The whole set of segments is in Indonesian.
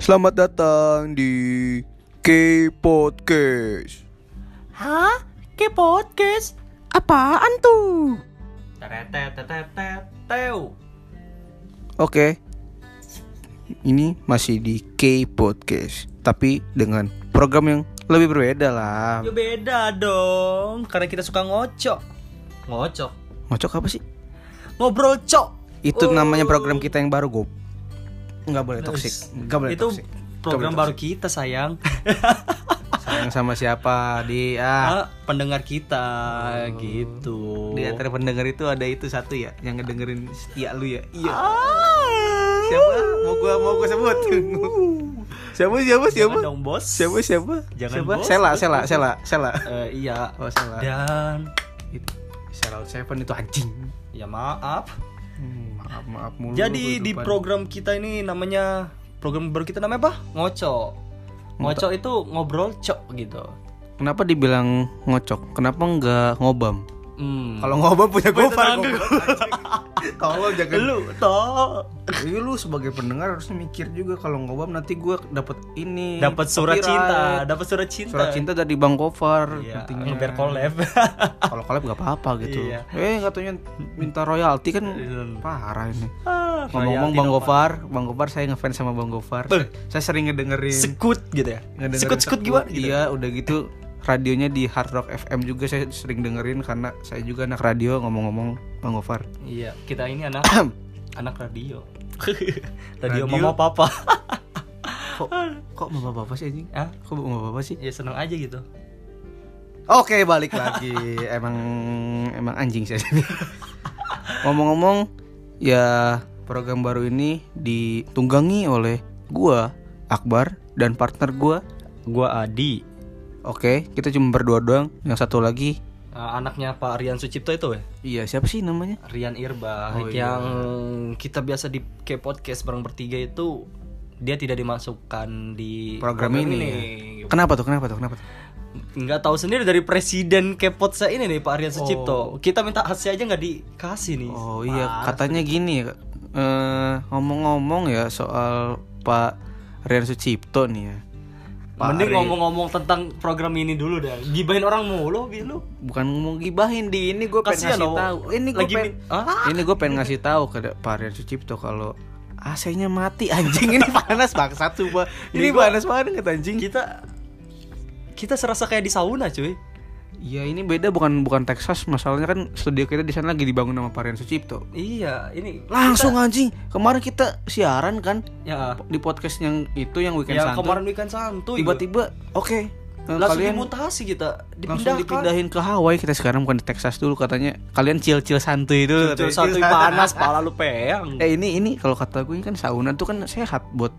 Selamat datang di K Podcast. Hah? Ke podcast? Apaan tuh? Teteteteteteu. Oke. Ini masih di K Podcast, tapi dengan program yang lebih berbeda lah. Ya beda dong, karena kita suka ngocok. Ngocok. Ngocok apa sih? Ngobrol cok. Itu Oh. namanya program kita yang baru, Go. Nggak boleh toksik. Nggak boleh Itu toksik. program Nggak baru boleh kita sayang. Sayang sama siapa? Di ah. Ah, pendengar kita gitu. Di antara pendengar itu ada itu satu ya yang ngedengerin setia lu ya. Iya. Ah. Siapa? Mau gua mau gua sebut. siapa siapa siapa? Jangan dong bos. Siapa siapa? Jangan, siapa? bos. Sela, Sela, Sela, Sela. Eh, iya. Oh, Sela. Dan Itu Sela Seven itu anjing. ya maaf. Maaf, maaf mulu. Jadi di program kita ini namanya program baru kita namanya apa? Ngocok. Ngocok itu ngobrol cok gitu. Kenapa dibilang ngocok? Kenapa enggak ngobam? Hmm. Kalau ngobam punya gofar. Tolong jangan. lu toh Iya lu sebagai pendengar harusnya mikir juga kalau ngobam nanti gua dapat ini. dapat surat cinta, dapat surat cinta. Surat cinta dari Bang Gofar Iya, nantinya. biar collab. Kalau collab gak apa-apa gitu. Iya. Eh katanya minta royalti kan parah ini. Ah, Ngomong-ngomong Bang Gofar, Bang Gofar saya ngefans sama Bang Gofar. Saya sering ngedengerin Sekut gitu ya. ngedengerin Sekut-sekut gimana gitu. Iya, udah gitu radionya di Hard Rock FM juga saya sering dengerin karena saya juga anak radio ngomong-ngomong Bang Gofar. Iya, kita ini anak anak radio. radio, Radio? mama papa. Kok kok bapak bapak sih anjing? Ah, Kok bapak bapak sih? ya seneng aja gitu. Oke, balik lagi. emang emang anjing saya. Ngomong-ngomong, ya program baru ini ditunggangi oleh gua, Akbar dan partner gua. Gua Adi, Oke, kita cuma berdua doang. Yang satu lagi, Ah, anaknya Pak Rian Sucipto itu ya. iya siapa sih namanya? Rian Irba Oh, iya. yang kita biasa di ke podcast bareng bertiga itu dia tidak dimasukkan di Program ini. ya? ini. Kenapa tuh? Kenapa tuh? Kenapa tuh? nggak tahu sendiri dari presiden kepot saya ini nih Pak Aryan Sucipto. Oh. Kita minta hasil aja nggak dikasih nih. Oh iya, Parah. katanya gini ya. eh, ngomong-ngomong ya soal Pak Rian Sucipto nih ya. Pak Mending ngomong-ngomong tentang program ini dulu dah. Gibahin orang mulu, bi lu. bukan ngomong gibahin di ini gue pengen ngasih tahu. Ini gue pengen, ini gue pengen ngasih tahu ke Pak Rian Sucipto kalau AC-nya mati anjing ini panas bangsat sumpah. Ini Ini gua- panas banget anjing. Kita kita serasa kayak di sauna, cuy. Iya ini beda bukan bukan Texas masalahnya kan studio kita di sana lagi dibangun sama Pak Rian Sucipto. Iya, ini Langsung anjing. Kemarin kita siaran kan ya di podcast yang itu yang weekend yang santuy. kemarin weekend santuy. tiba-tiba oke eh, langsung kalian dimutasi kita, langsung dipindahkan. dipindahin ke Hawaii kita sekarang bukan di Texas dulu katanya kalian chill-chill santuy dulu katanya. santuy panas, pala lu peang. eh ini ini kalau kata gue ini kan sauna tuh kan sehat buat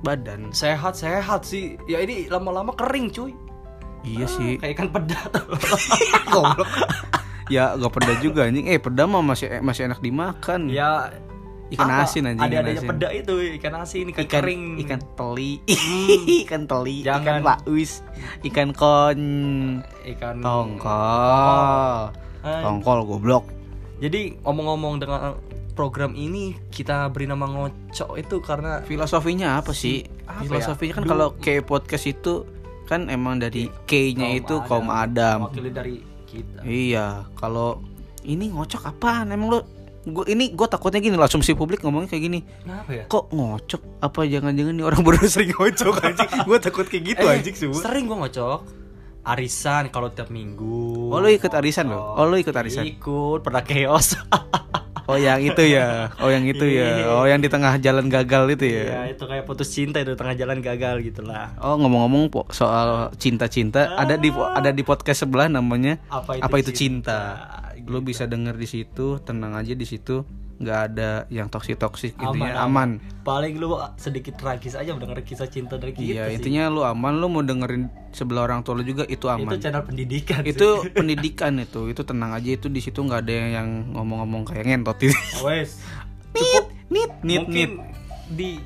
badan Sehat sehat sih. Ya ini lama-lama kering, cuy. Iya sih. Kayak ikan peda goblok. Ya gak peda juga anjing. Eh peda mah masih masih enak dimakan. Ya ikan apa? asin anjing Ada adanya peda itu ikan asin, ikan, ikan kering. ikan teli. Ikan teli Jangan. ikan paus ikan kon. Ikan tongkol. Hai. tongkol goblok. Jadi ngomong-ngomong dengan program ini kita beri nama ngocok itu karena filosofinya apa sih? Apa ya? filosofinya kan Du- kalau K podcast itu kan emang dari K-nya itu kaum Adam Wakili dari kita. iya kalau ini ngocok apaan emang lo gua ini gue takutnya gini loh, asumsi publik ngomongnya kayak gini Kenapa ya? kok ngocok apa jangan-jangan nih orang baru sering ngocok anjing gue takut kayak gitu Eh, anjing semua Sering gua ngocok. Arisan kalau tiap minggu. oh lo ikut arisan lo oh lo ikut arisan Ikut pernah chaos. oh yang itu ya oh yang itu ya oh yang di tengah jalan gagal itu ya Iya, itu kayak putus cinta itu tengah jalan gagal gitu lah. Oh ngomong-ngomong soal cinta-cinta ada di ada di podcast sebelah namanya Apa itu cinta. cinta? Lu bisa denger di situ, tenang aja di situ, nggak ada yang toksik toksik Aman, intinya aman. aman. Paling lu sedikit tragis aja mendengar kisah cinta dari kita Iya sih. intinya lu aman, lu mau dengerin sebelah orang tua lu juga itu itu aman. channel pendidikan sih. Itu pendidikan itu, itu tenang aja itu di situ nggak ada yang ngomong-ngomong kayak ngentot itu. Wes. nit, nit, nit, nit. di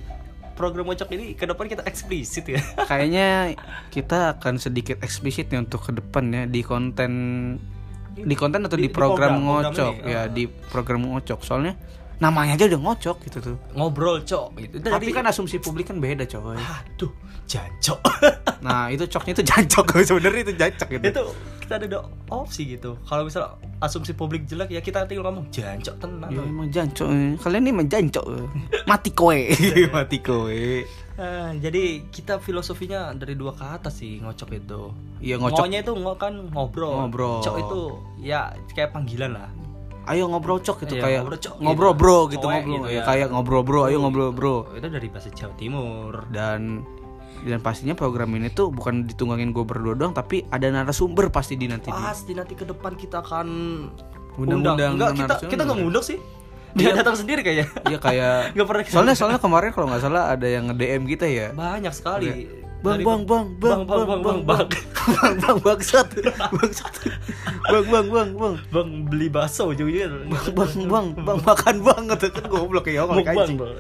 program Mocok ini ke depan kita eksplisit ya. Kayaknya kita akan sedikit eksplisit nih untuk ke depan ya di konten di konten atau di, Di- di program, program- program ngocok? ini, ya ah. di program ngocok. Soalnya namanya aja udah ngocok gitu tuh. Ngobrol cok gitu. Tapi kan asumsi publik kan beda coy. Aduh jancok. Nah itu coknya itu jancok sebenarnya itu jancok gitu. Itu kita ada opsi gitu. Kalau misal asumsi publik jelek ya kita tinggal ngomong jancok tenang. Ya emang jancok. Kalian ini emang jancok eh. Mati kowe. Mati kowe Ah, jadi kita filosofinya dari dua ke atas sih ngocok itu. Iya ngocok. Ngonya itu ngo kan ngobrol. Ngobrol. cok itu ya kayak panggilan lah. Ayo ngobrol cok gitu Iya, kayak ngobrol, Cok, Ngobrol gitu. bro gitu Kowe ngobrol. gitu, ya. ya. Kayak ngobrol bro Ayo ngobrol bro. Itu dari bahasa Jawa Timur. Dan dan pastinya program ini tuh bukan ditunggangin gue berdua doang tapi ada narasumber pasti di nanti. Di pasti nanti ke depan kita akan Undang-undang enggak kita kita nggak ngundang sih dia Iya. datang sendiri kayaknya Iya kayak nggak pernah soalnya soalnya kemarin kalau nggak salah ada yang nge DM kita ya banyak sekali bang Dari- bang bang bang bang bang bang bang bang bang bangsat bangsat bang bang bang bang bang beli bakso juga bang bang bang bang makan bang kata kan goblok ya anjing. Bang.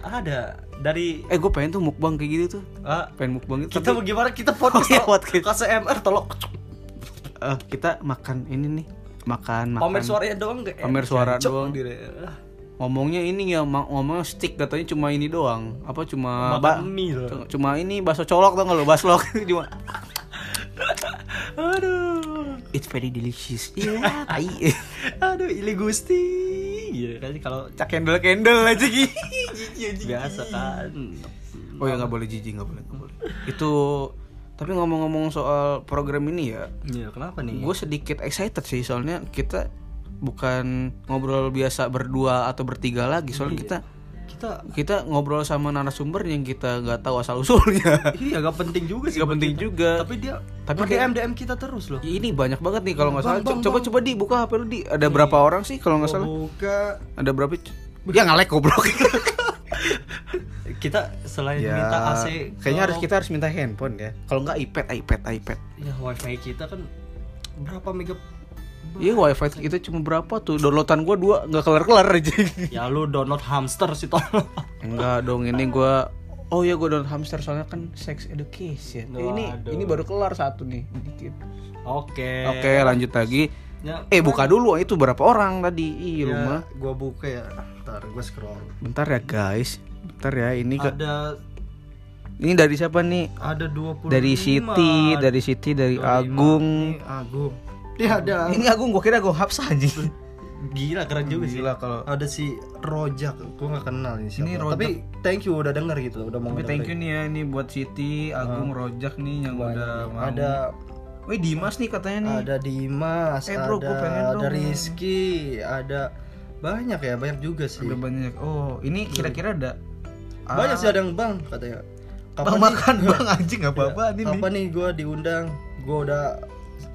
ada dari eh gue pengen tuh mukbang kayak gitu tuh ah, pengen mukbang itu kita tapi- bagaimana kita podcast Oh, iya, kasih MR tolong eh, kita makan ini nih makan makan. Pamer suaranya doang gak Pamer suara Jancok doang. dia. ngomongnya ini ya ngomongnya stick katanya cuma ini doang. Apa cuma Makan mie loh. cuma ini bakso colok tau gak lo? Baslok cuma aduh. It's very delicious. Iya tai. Aduh ili gusti. Ya kan kalau cak candle candle aja gitu. Biasa kan. Oh ya nggak boleh jijik nggak boleh nggak boleh. Itu tapi ngomong-ngomong soal program ini ya ya kenapa nih? gue sedikit excited sih soalnya kita bukan ngobrol biasa berdua atau bertiga lagi soalnya Iya. kita kita kita ngobrol sama narasumber yang kita nggak tahu asal usulnya. Iya gak penting juga sih Gak penting kita. juga. tapi dia Tapi dia- DM DM kita terus loh. Ini banyak banget nih kalau nggak salah. bang, coba bang. coba di buka hp lu di. Ada berapa orang sih kalau nggak salah? buka. Ada berapa? Ya ngalek goblok kita selain ya minta AC kayaknya harus kita harus minta handphone ya. Kalau nggak ipad ipad ipad. Ya wifi kita kan berapa mega Iya wifi itu cuma berapa tuh? Downloadan gua dua nggak kelar kelar aja. Ya lu download hamster sih tolong Enggak dong ini gua Oh ya gua download hamster soalnya kan sex education. Eh, ini ini baru kelar satu nih dikit. oke. Oke lanjut lagi. Ya, Eh buka dulu itu berapa orang tadi? Ih ya, rumah. gua buka ya. Ntar gua scroll. Bentar ya guys. Bentar ya ini ke, ada ini dari siapa nih? ada 20 Dari Siti, dari Siti, dari Agung. Agung Iya ada Ini Agung gua kira Agung Hapsa anjing. gila keren juga sih Gila kalau ada si Rojak gua nggak kenal ini siapa Ini Rojak. tapi thank you udah denger gitu udah mau Tapi thank you nih ya ini buat Siti, Agung, Rojak nih yang Banyak udah nih. mau. ada Wih Dimas nih katanya nih. ada Dimas Eh, bro, ada pengen ada dong. Rizky ada banyak ya banyak juga sih Udah banyak. Oh, ini kira-kira ada banyak sih ada yang bang katanya Bang nih- makan bang anjing apa-apa ini. kapan nih gue diundang gue udah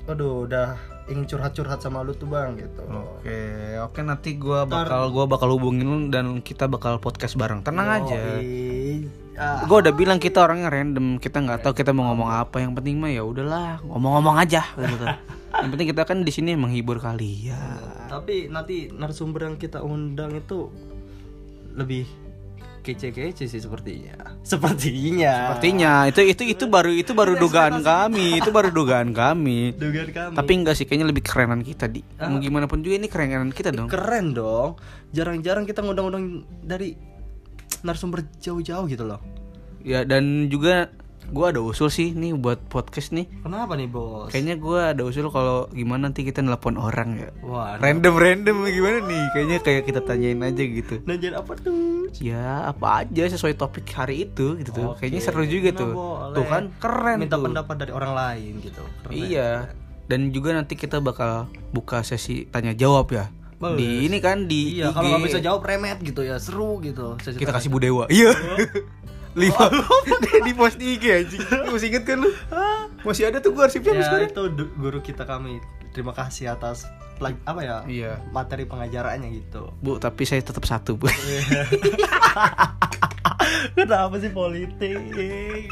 aduh udah ingin curhat-curhat sama lu tuh bang gitu Oke, oke nanti gua bakal gua bakal hubungin lu dan kita bakal podcast bareng. Tenang aja. Yoi. Ah, Gua udah bilang kita orangnya random, kita nggak tahu kita mau ngomong apa. Yang penting mah ya udahlah, ngomong-ngomong aja gitu. Yang penting kita kan di sini menghibur kalian. tapi nanti narasumber yang kita undang itu lebih kece-kece sih sepertinya sepertinya Sepertinya itu itu itu baru itu baru dugaan kami, itu baru dugaan kami. dugaan kami Tapi enggak sih, kayaknya lebih kerenan kita di. Mau gimana pun juga ini kerenan kita dong. keren dong jarang-jarang kita ngundang-undang dari narasumber jauh-jauh gitu loh Ya dan juga gua ada usul sih nih buat podcast nih. kenapa nih bos Kayaknya gua ada usul kalau gimana nanti kita nelpon orang ya. wah Random random gimana nih? Kayaknya kayak kita tanyain aja gitu. nanya apa tuh Ya apa aja sesuai topik hari itu gitu tuh. Oke, Kayaknya seru juga tuh. boleh. Tuh kan keren minta tuh. pendapat dari orang lain gitu Keren. Iya. Dan juga nanti kita bakal buka sesi tanya jawab ya. Boleh. Di ini kan di iya IG. kalau nggak bisa jawab remet gitu ya seru gitu Sesi kita tanya- kasih Budewa. Iya. Lima di post di IG anjing. Lu Masih inget kan lu? Masih ada tuh gua arsipnya ya sekarang. itu du- guru kita kami terima kasih atas pelag- apa ya Iya. materi pengajarannya gitu. Bu, tapi saya tetap satu, Bu. kenapa sih politik?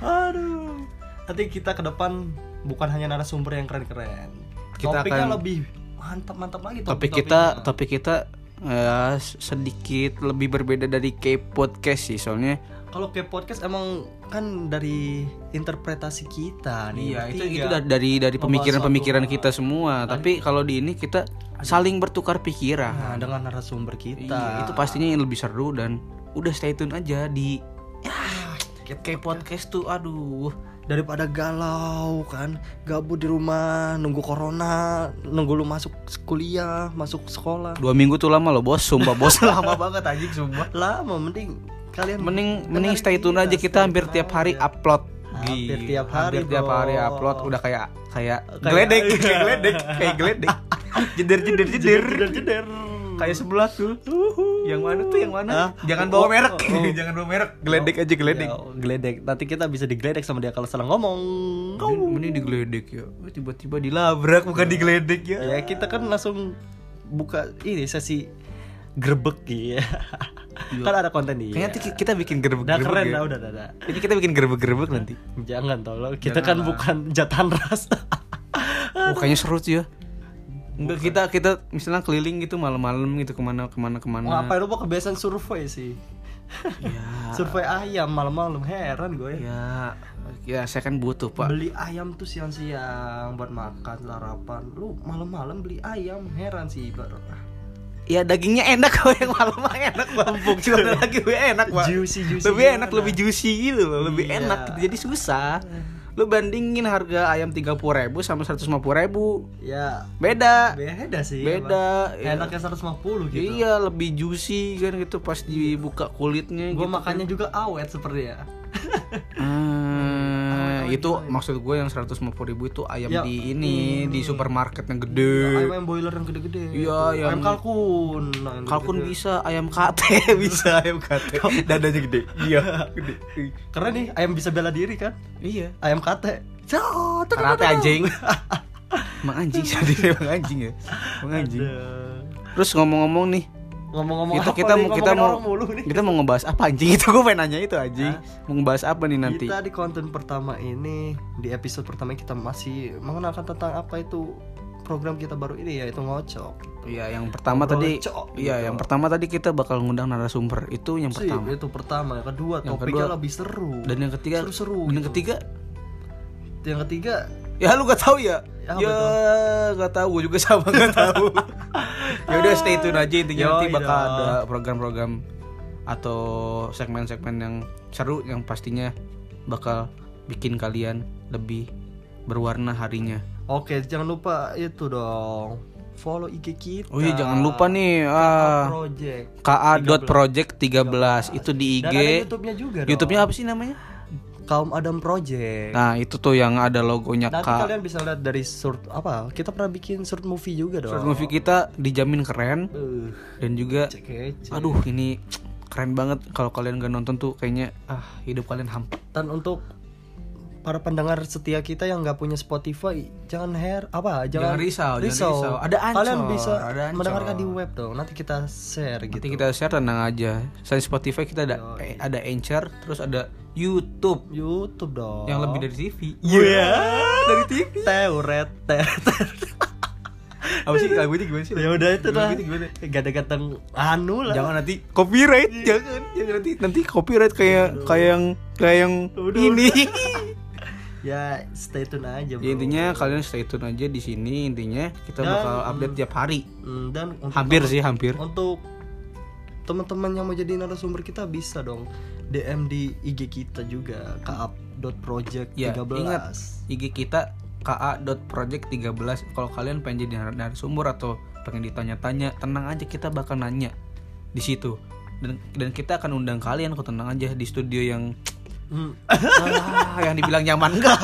Aduh. Nanti kita ke depan bukan hanya narasumber yang keren-keren. Kita topiknya akan- lebih mantap-mantap lagi topik kita topik kita ya, sedikit lebih berbeda dari K-podcast sih soalnya kalau ke podcast emang kan dari interpretasi kita nih Iya, itu itu da- dari dari pemikiran-pemikiran kita semua. Tapi kalau di ini kita saling bertukar pikiran. Nah, dengan narasumber kita. Iya, itu pastinya yang lebih seru dan udah stay tune aja di ya, kayak podcast tuh aduh. daripada galau kan gabut di rumah nunggu corona nunggu lu masuk kuliah masuk sekolah Dua minggu tuh lama loh bos, sumpah bos lama banget anjing sumpah. lama mending kalian Mending mending stay tune aja kita hampir tiap hari upload. Hampir Gila, tiap hari, hampir tiap bro. hari upload udah kayak kayak Kayak- geledek, kayak geledek, kayak geledek. Jeder jeder jeder. jeder jeder Kayak sebelah tuh. Yang mana tuh yang mana? Hah? Jangan Oh, bawa oh, merek, oh. jangan bawa merek. Geledek aja geledek. Ya, geledek nanti kita bisa digeledek sama dia kalau salah ngomong Mending, mending digeledek ya. Oh, Tiba-tiba dilabrak bukan digeledek ya. ya kita kan langsung buka ini sesi grebek ya kan ada konten dia Kayaknya nanti kita bikin udah gerbek-gerbek keren ya. dah udah udah. Ini kita bikin gerbek-gerbek nanti. jangan tolong kita Jangan kan lah. bukan jatahan ras Oh, kayaknya seru sih ya. Enggak kita kita misalnya keliling gitu malam-malam gitu ke mana ke mana ke mana. Mau apa lu mau kebiasaan survei sih Ya, survei ayam malam-malam heran gue ya, ya saya kan butuh pak. beli ayam tuh siang-siang buat makan sarapan lu malam-malam beli ayam heran sih baru Ya dagingnya enak kalau yang malam mah enak pak. Cuma lagi lebih enak pak. Juicy, juicy lebih gimana? enak lebih juicy gitu loh, lebih Iya. enak. gitu. Jadi susah. Lu bandingin harga ayam tiga puluh ribu sama seratus lima puluh ribu, ya beda. beda sih Beda, ya. enaknya 150 gitu Iya lebih juicy kan gitu pas dibuka kulitnya. gue gitu makannya juga awet seperti ya Ah, itu maksud gue yang 150 ribu itu ayam Ya, di ini di supermarket yang gede. ayam ayam boiler yang gede-gede Iya, ayam yang- kalkun Nah, yang Kalkun gede-gede. bisa, ayam kate bisa, ayam kate. Dadanya gede. Iya, gede. keren nih ayam bisa bela diri kan Iya. ayam kate tuh. anjing. Emang anjing sih emang anjing ya. Emang anjing. Terus ngomong-ngomong nih, ngomong-ngomong kita apa kita nih? mau kita mau kita mau ngebahas apa anjing itu gue pengen nanya itu anjing. Mau ngebahas apa nih nanti? Kita di konten pertama ini di episode pertama kita masih mengenalkan tentang apa itu program kita baru ini yaitu ngocok. Iya, yang pertama Ngobrol tadi cok, Iya, gitu. yang pertama tadi kita bakal ngundang narasumber. Itu yang pertama. itu pertama, yang kedua Yang topiknya kedua, lebih seru. Dan yang ketiga seru-seru. Dan yang gitu. ketiga yang ketiga Ya lu gak tahu ya? Ya, Ya, gak tahu, gue juga sama gak tahu. ya udah stay tune aja intinya Yoi nanti bakal ada program-program atau segmen-segmen yang seru yang pastinya bakal bikin kalian lebih berwarna harinya. Oke, jangan lupa itu dong. Follow IG kita. Oh iya jangan lupa nih ah Project. ka.project 13 itu di Dan IG. ada YouTube-nya juga. YouTube-nya apa sih namanya? Kaum Adam Project. Nah, itu tuh yang ada logonya Nanti K. kalian bisa lihat dari short apa? Kita pernah bikin short movie juga dong. Short movie kita dijamin keren Uh, dan juga cek aduh ini keren banget kalau kalian gak nonton tuh kayaknya ah hidup kalian hampa Dan untuk para pendengar setia kita yang nggak punya Spotify, jangan hair apa? Jangan, Jangan risau, jangan risau. Ada Anchor, Kalian bisa ada mendengarkan di web dong. Nanti kita share gitu. nanti kita share tenang aja selain Spotify kita ada eh, ada Anchor terus ada YouTube YouTube dong. yang lebih dari TV Iya. dari TV Teuret, teuret. apa sih lagunya gimana sih ya udah itu lah. Gak ada anu lah. jangan nanti copyright jangan jangan nanti nanti copyright kayak kayak yang kayak yang Udah, ini Ya stay tune aja bro. ya intinya kalian stay tune aja di sini. Intinya kita Dan, bakal update tiap hari. Hmm, dan untuk hampir sih hampir. untuk teman-teman yang mau jadi narasumber kita bisa dong DM di IG kita juga kaap.project Ya, 13 ingat IG kita ka.project13 kalau kalian pengen jadi nar- narasumber atau pengen ditanya-tanya tenang aja kita bakal nanya di situ. Dan dan kita akan undang kalian kok tenang aja di studio yang Hmm. ah, yang dibilang nyaman enggak.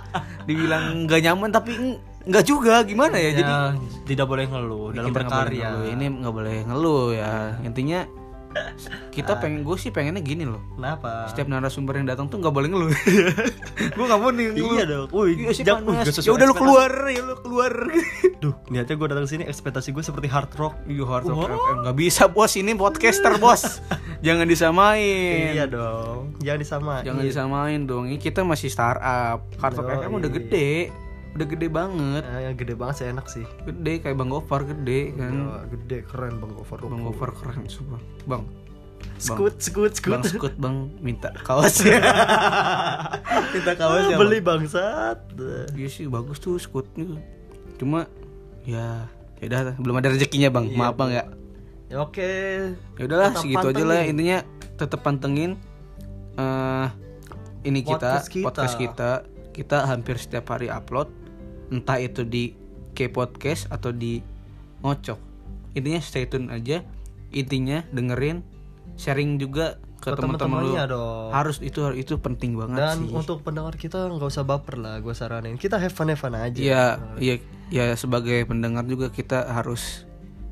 Dibilang enggak nyaman tapi eng- enggak juga. Gimana ya, jadi? Ya, tidak boleh ngeluh. Dalam berkarya. ngeluh. ini nggak boleh ngeluh ya. Intinya kita pengen gue sih pengennya gini loh. Kenapa? Setiap narasumber yang datang tuh nggak boleh ngeluh. Gue nggak mau nih ngeluh. Iya dong. Wih, Iya sih panas. Ya udah lu keluar, ya lu keluar. Duh, niatnya gue datang sini ekspektasi gue seperti hard rock. Iya hard rock. FM nggak bisa bos. Ini podcaster bos. Jangan disamain. Iya dong, jangan disamain. Jangan disamain dong. Ini kita masih startup. Yoi. FM udah gede, udah gede banget. Eh, yang gede banget sih enak sih. Gede kayak Bang Gofar gede kan. Ya, gede keren Bang Gofar. Bang Gofar keren sumpah. Bang. Skut, skut, skut. Bang Skut Bang minta kaosnya. minta kaosnya. Beli bangsat. Iya sih bagus tuh Skutnya. Cuma ya ya udah belum ada rezekinya bang Iya, maaf bang ya Ya, oke. ya udahlah Tetap segitu aja lah intinya tetap pantengin eh ini kita Podcast kita. podcast kita kita hampir setiap hari upload entah itu di K podcast atau di ngocok intinya stay tune aja intinya dengerin sharing juga ke Ke teman-teman lu dong. harus itu itu penting banget Dan sih untuk pendengar kita nggak usah baper lah, gue saranin. Kita have fun have fun aja. Iya, iya, ya sebagai pendengar juga kita harus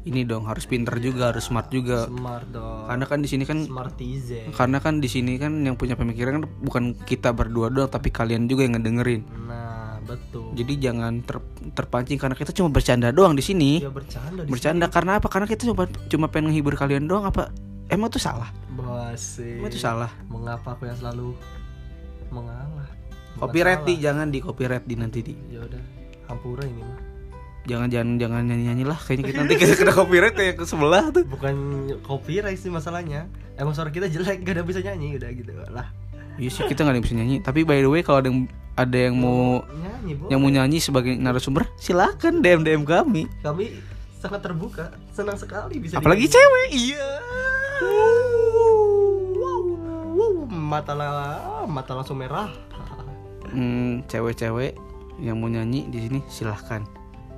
ini dong, harus pinter juga, harus smart juga. Smart dong. Karena kan di sini kan Smartizen. karena kan di sini kan yang punya pemikiran kan bukan kita berdua doang tapi kalian juga yang ngedengerin. Nah, betul. Jadi jangan ter- terpancing karena kita cuma bercanda doang di sini. Ya bercanda di Bercanda karena apa? Karena kita cuma cuma pengen menghibur kalian doang apa? Emang itu salah? Basi. Emang itu salah? Mengapa aku yang selalu mengalah? Copyright di jangan di copyright di nanti di. Ya udah, hampura ini mah. Jangan jangan jangan nyanyi nyanyi lah kayaknya kita nanti kita kena copyright kayak ke sebelah tuh. Bukan copyright sih masalahnya. Emang suara kita jelek, gak ada bisa nyanyi udah gitu lah. Iya sih kita nggak ada yang bisa nyanyi. Tapi by the way kalau ada yang ada yang mau Nyanyi, yang mau nyanyi sebagai narasumber silakan DM DM kami. Kami sangat terbuka, senang sekali bisa Apalagi dinyanyi. cewek. Iya. Wow, wow, mata lah, mata langsung merah. Hmm, cewek-cewek yang mau nyanyi di sini silahkan,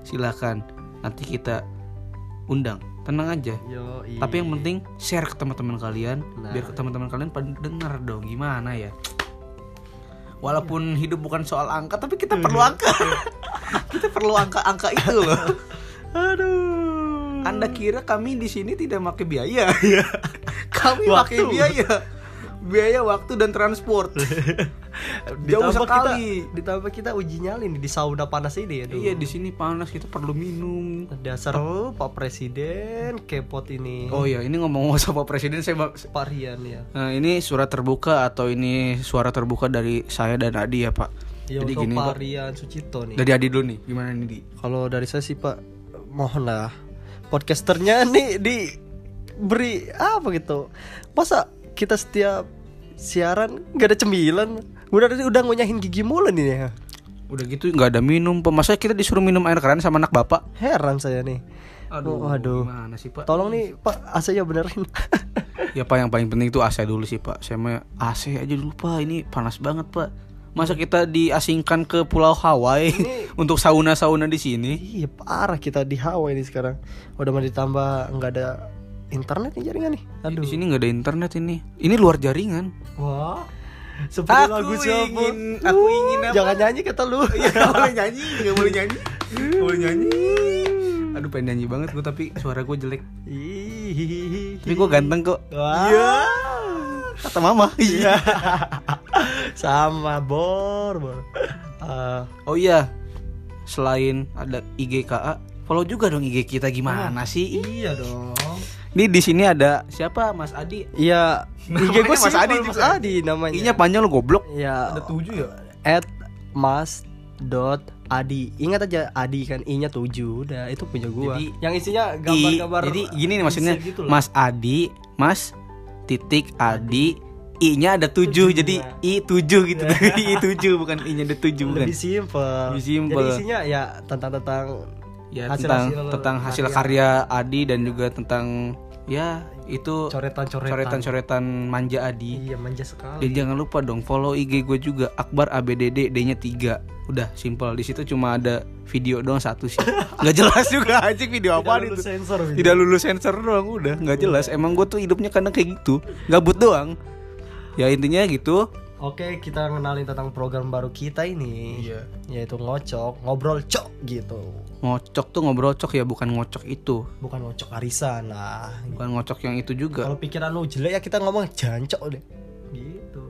silahkan. Nanti kita undang. Tenang aja. Yo, Tapi yang penting share ke teman-teman kalian, Nah. biar ke teman-teman kalian pada denger dong gimana ya. Walaupun hidup bukan soal angka, tapi kita perlu angka. kita perlu angka-angka itu loh. aduh. Anda kira kami di sini tidak pakai biaya? kami pakai biaya. Biaya waktu dan transport. Jauh sekali. Kita, ditambah kita uji nyali nih di sauna panas ini ya. Iya di sini panas kita perlu minum. Dasar lu, Pak Presiden kepot ini. Oh iya ini ngomong sama Pak Presiden saya Pak Rian ya. Nah, ini surat terbuka atau ini suara terbuka dari saya dan Adi ya Pak. Ya Jadi gini Pak. Rian Sucipto nih. Dari Adi dulu nih gimana nih Di? Kalau dari saya sih Pak, mohon lah podcasternya nih diberi apa gitu. Masa kita setiap siaran gak ada cemilan? Udah udah ngonyahin gigi mulu nih ya. Udah gitu nggak ada minum Pak. Masa kita disuruh minum air keran sama anak bapak? Heran saya nih. Aduh, Oh, aduh. gimana sih Pak? Tolong nih Pak AC-nya benerin. Ya Pak yang paling penting itu AC dulu sih Pak. Saya mah AC aja dulu Pak. Ini panas banget Pak. Masa kita diasingkan ke Pulau Hawaii Ini- untuk sauna-sauna di sini? iya parah kita di Hawaii ini sekarang. Udah mau ditambah nggak ada internet nih jaringan nih. Aduh. Di sini nggak ada internet ini. Ini luar jaringan. Wah. Seperti Aku lagu siapa? ingin- aku ingin apa? Jangan nyanyi kata lu. Gak boleh nyanyi, gak boleh nyanyi, gak boleh nyanyi. Aduh pengen nyanyi banget gue tapi suara gue jelek. Ih. Tapi gue ganteng kok. Wah. Kata mama. Iya. Sama bor, bor. Eh, Oh iya. Selain ada IGKA, follow juga dong IG kita gimana sih? iya dong. Ini di sini ada siapa? Mas Adi. Iya, IG gue Namanya Mas Adi Mas juga. Adi namanya. I-nya panjang lo goblok. ya. Ada tujuh ya? At mas dot Adi. Ingat aja Adi kan I-nya 7 Udah itu punya gua. Jadi, yang isinya I, gambar-gambar jadi gini nih maksudnya gitu. Mas Adi, Mas titik Adi, I-nya ada tujuh, Tujuh, jadi nah. I tujuh gitu. I tujuh bukan I-nya ada tujuh bukan. lebih simpel. Lebih simpel. Jadi isinya ya tentang tentang ya Hasil- tentang hasil tentang hasil karya Adi dan juga tentang ya itu coretan-coretan. coretan-coretan manja Adi. Iya manja sekali. Dan jangan lupa dong follow IG gue juga Akbar ABDD D-nya 3. Udah simpel di situ cuma ada video doang satu sih. Nggak jelas juga anjing video apa Tidak itu. sensor, gitu. Tidak lulus sensor doang udah nggak jelas. Emang gue tuh hidupnya kadang kayak gitu, gabut doang. Ya intinya gitu. Oke, kita kenalin tentang program baru kita ini. Iya. Yaitu ngocok, ngobrol cok gitu. Ngocok tuh ngobrol cok ya bukan ngocok itu. Bukan ngocok arisan lah. Bukan ngocok yang itu juga. Kalau pikiran lu jelek ya kita ngomong jancok deh. Gitu.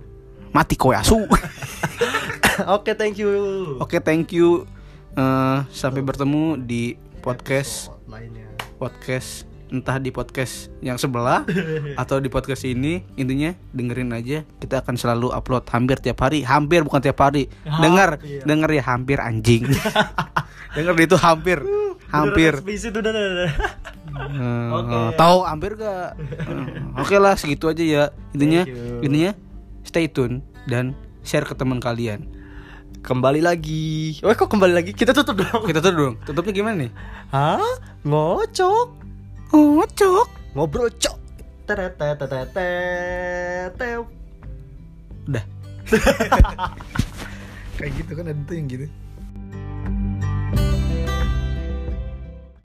Mati kowe asu. Oke, thank you. Oke, thank you. Eh, sampai bertemu di podcast lainnya. podcast entah di podcast yang sebelah atau di podcast ini intinya dengerin aja kita akan selalu upload hampir tiap hari hampir bukan tiap hari dengar Hampir. dengar ya hampir anjing dengar itu hampir hampir. Eh, eh, tahu hampir gak Eh, oke lah segitu aja ya intinya intinya stay tune dan share ke teman kalian kembali lagi. Oh, kok kembali lagi? Kita tutup dong. Kita tuh dong. Tutupnya gimana nih? Hah? Ngocok. Ngocok. Ngobrol cok. Udah. Kayak gitu kan ada tuh yang gitu.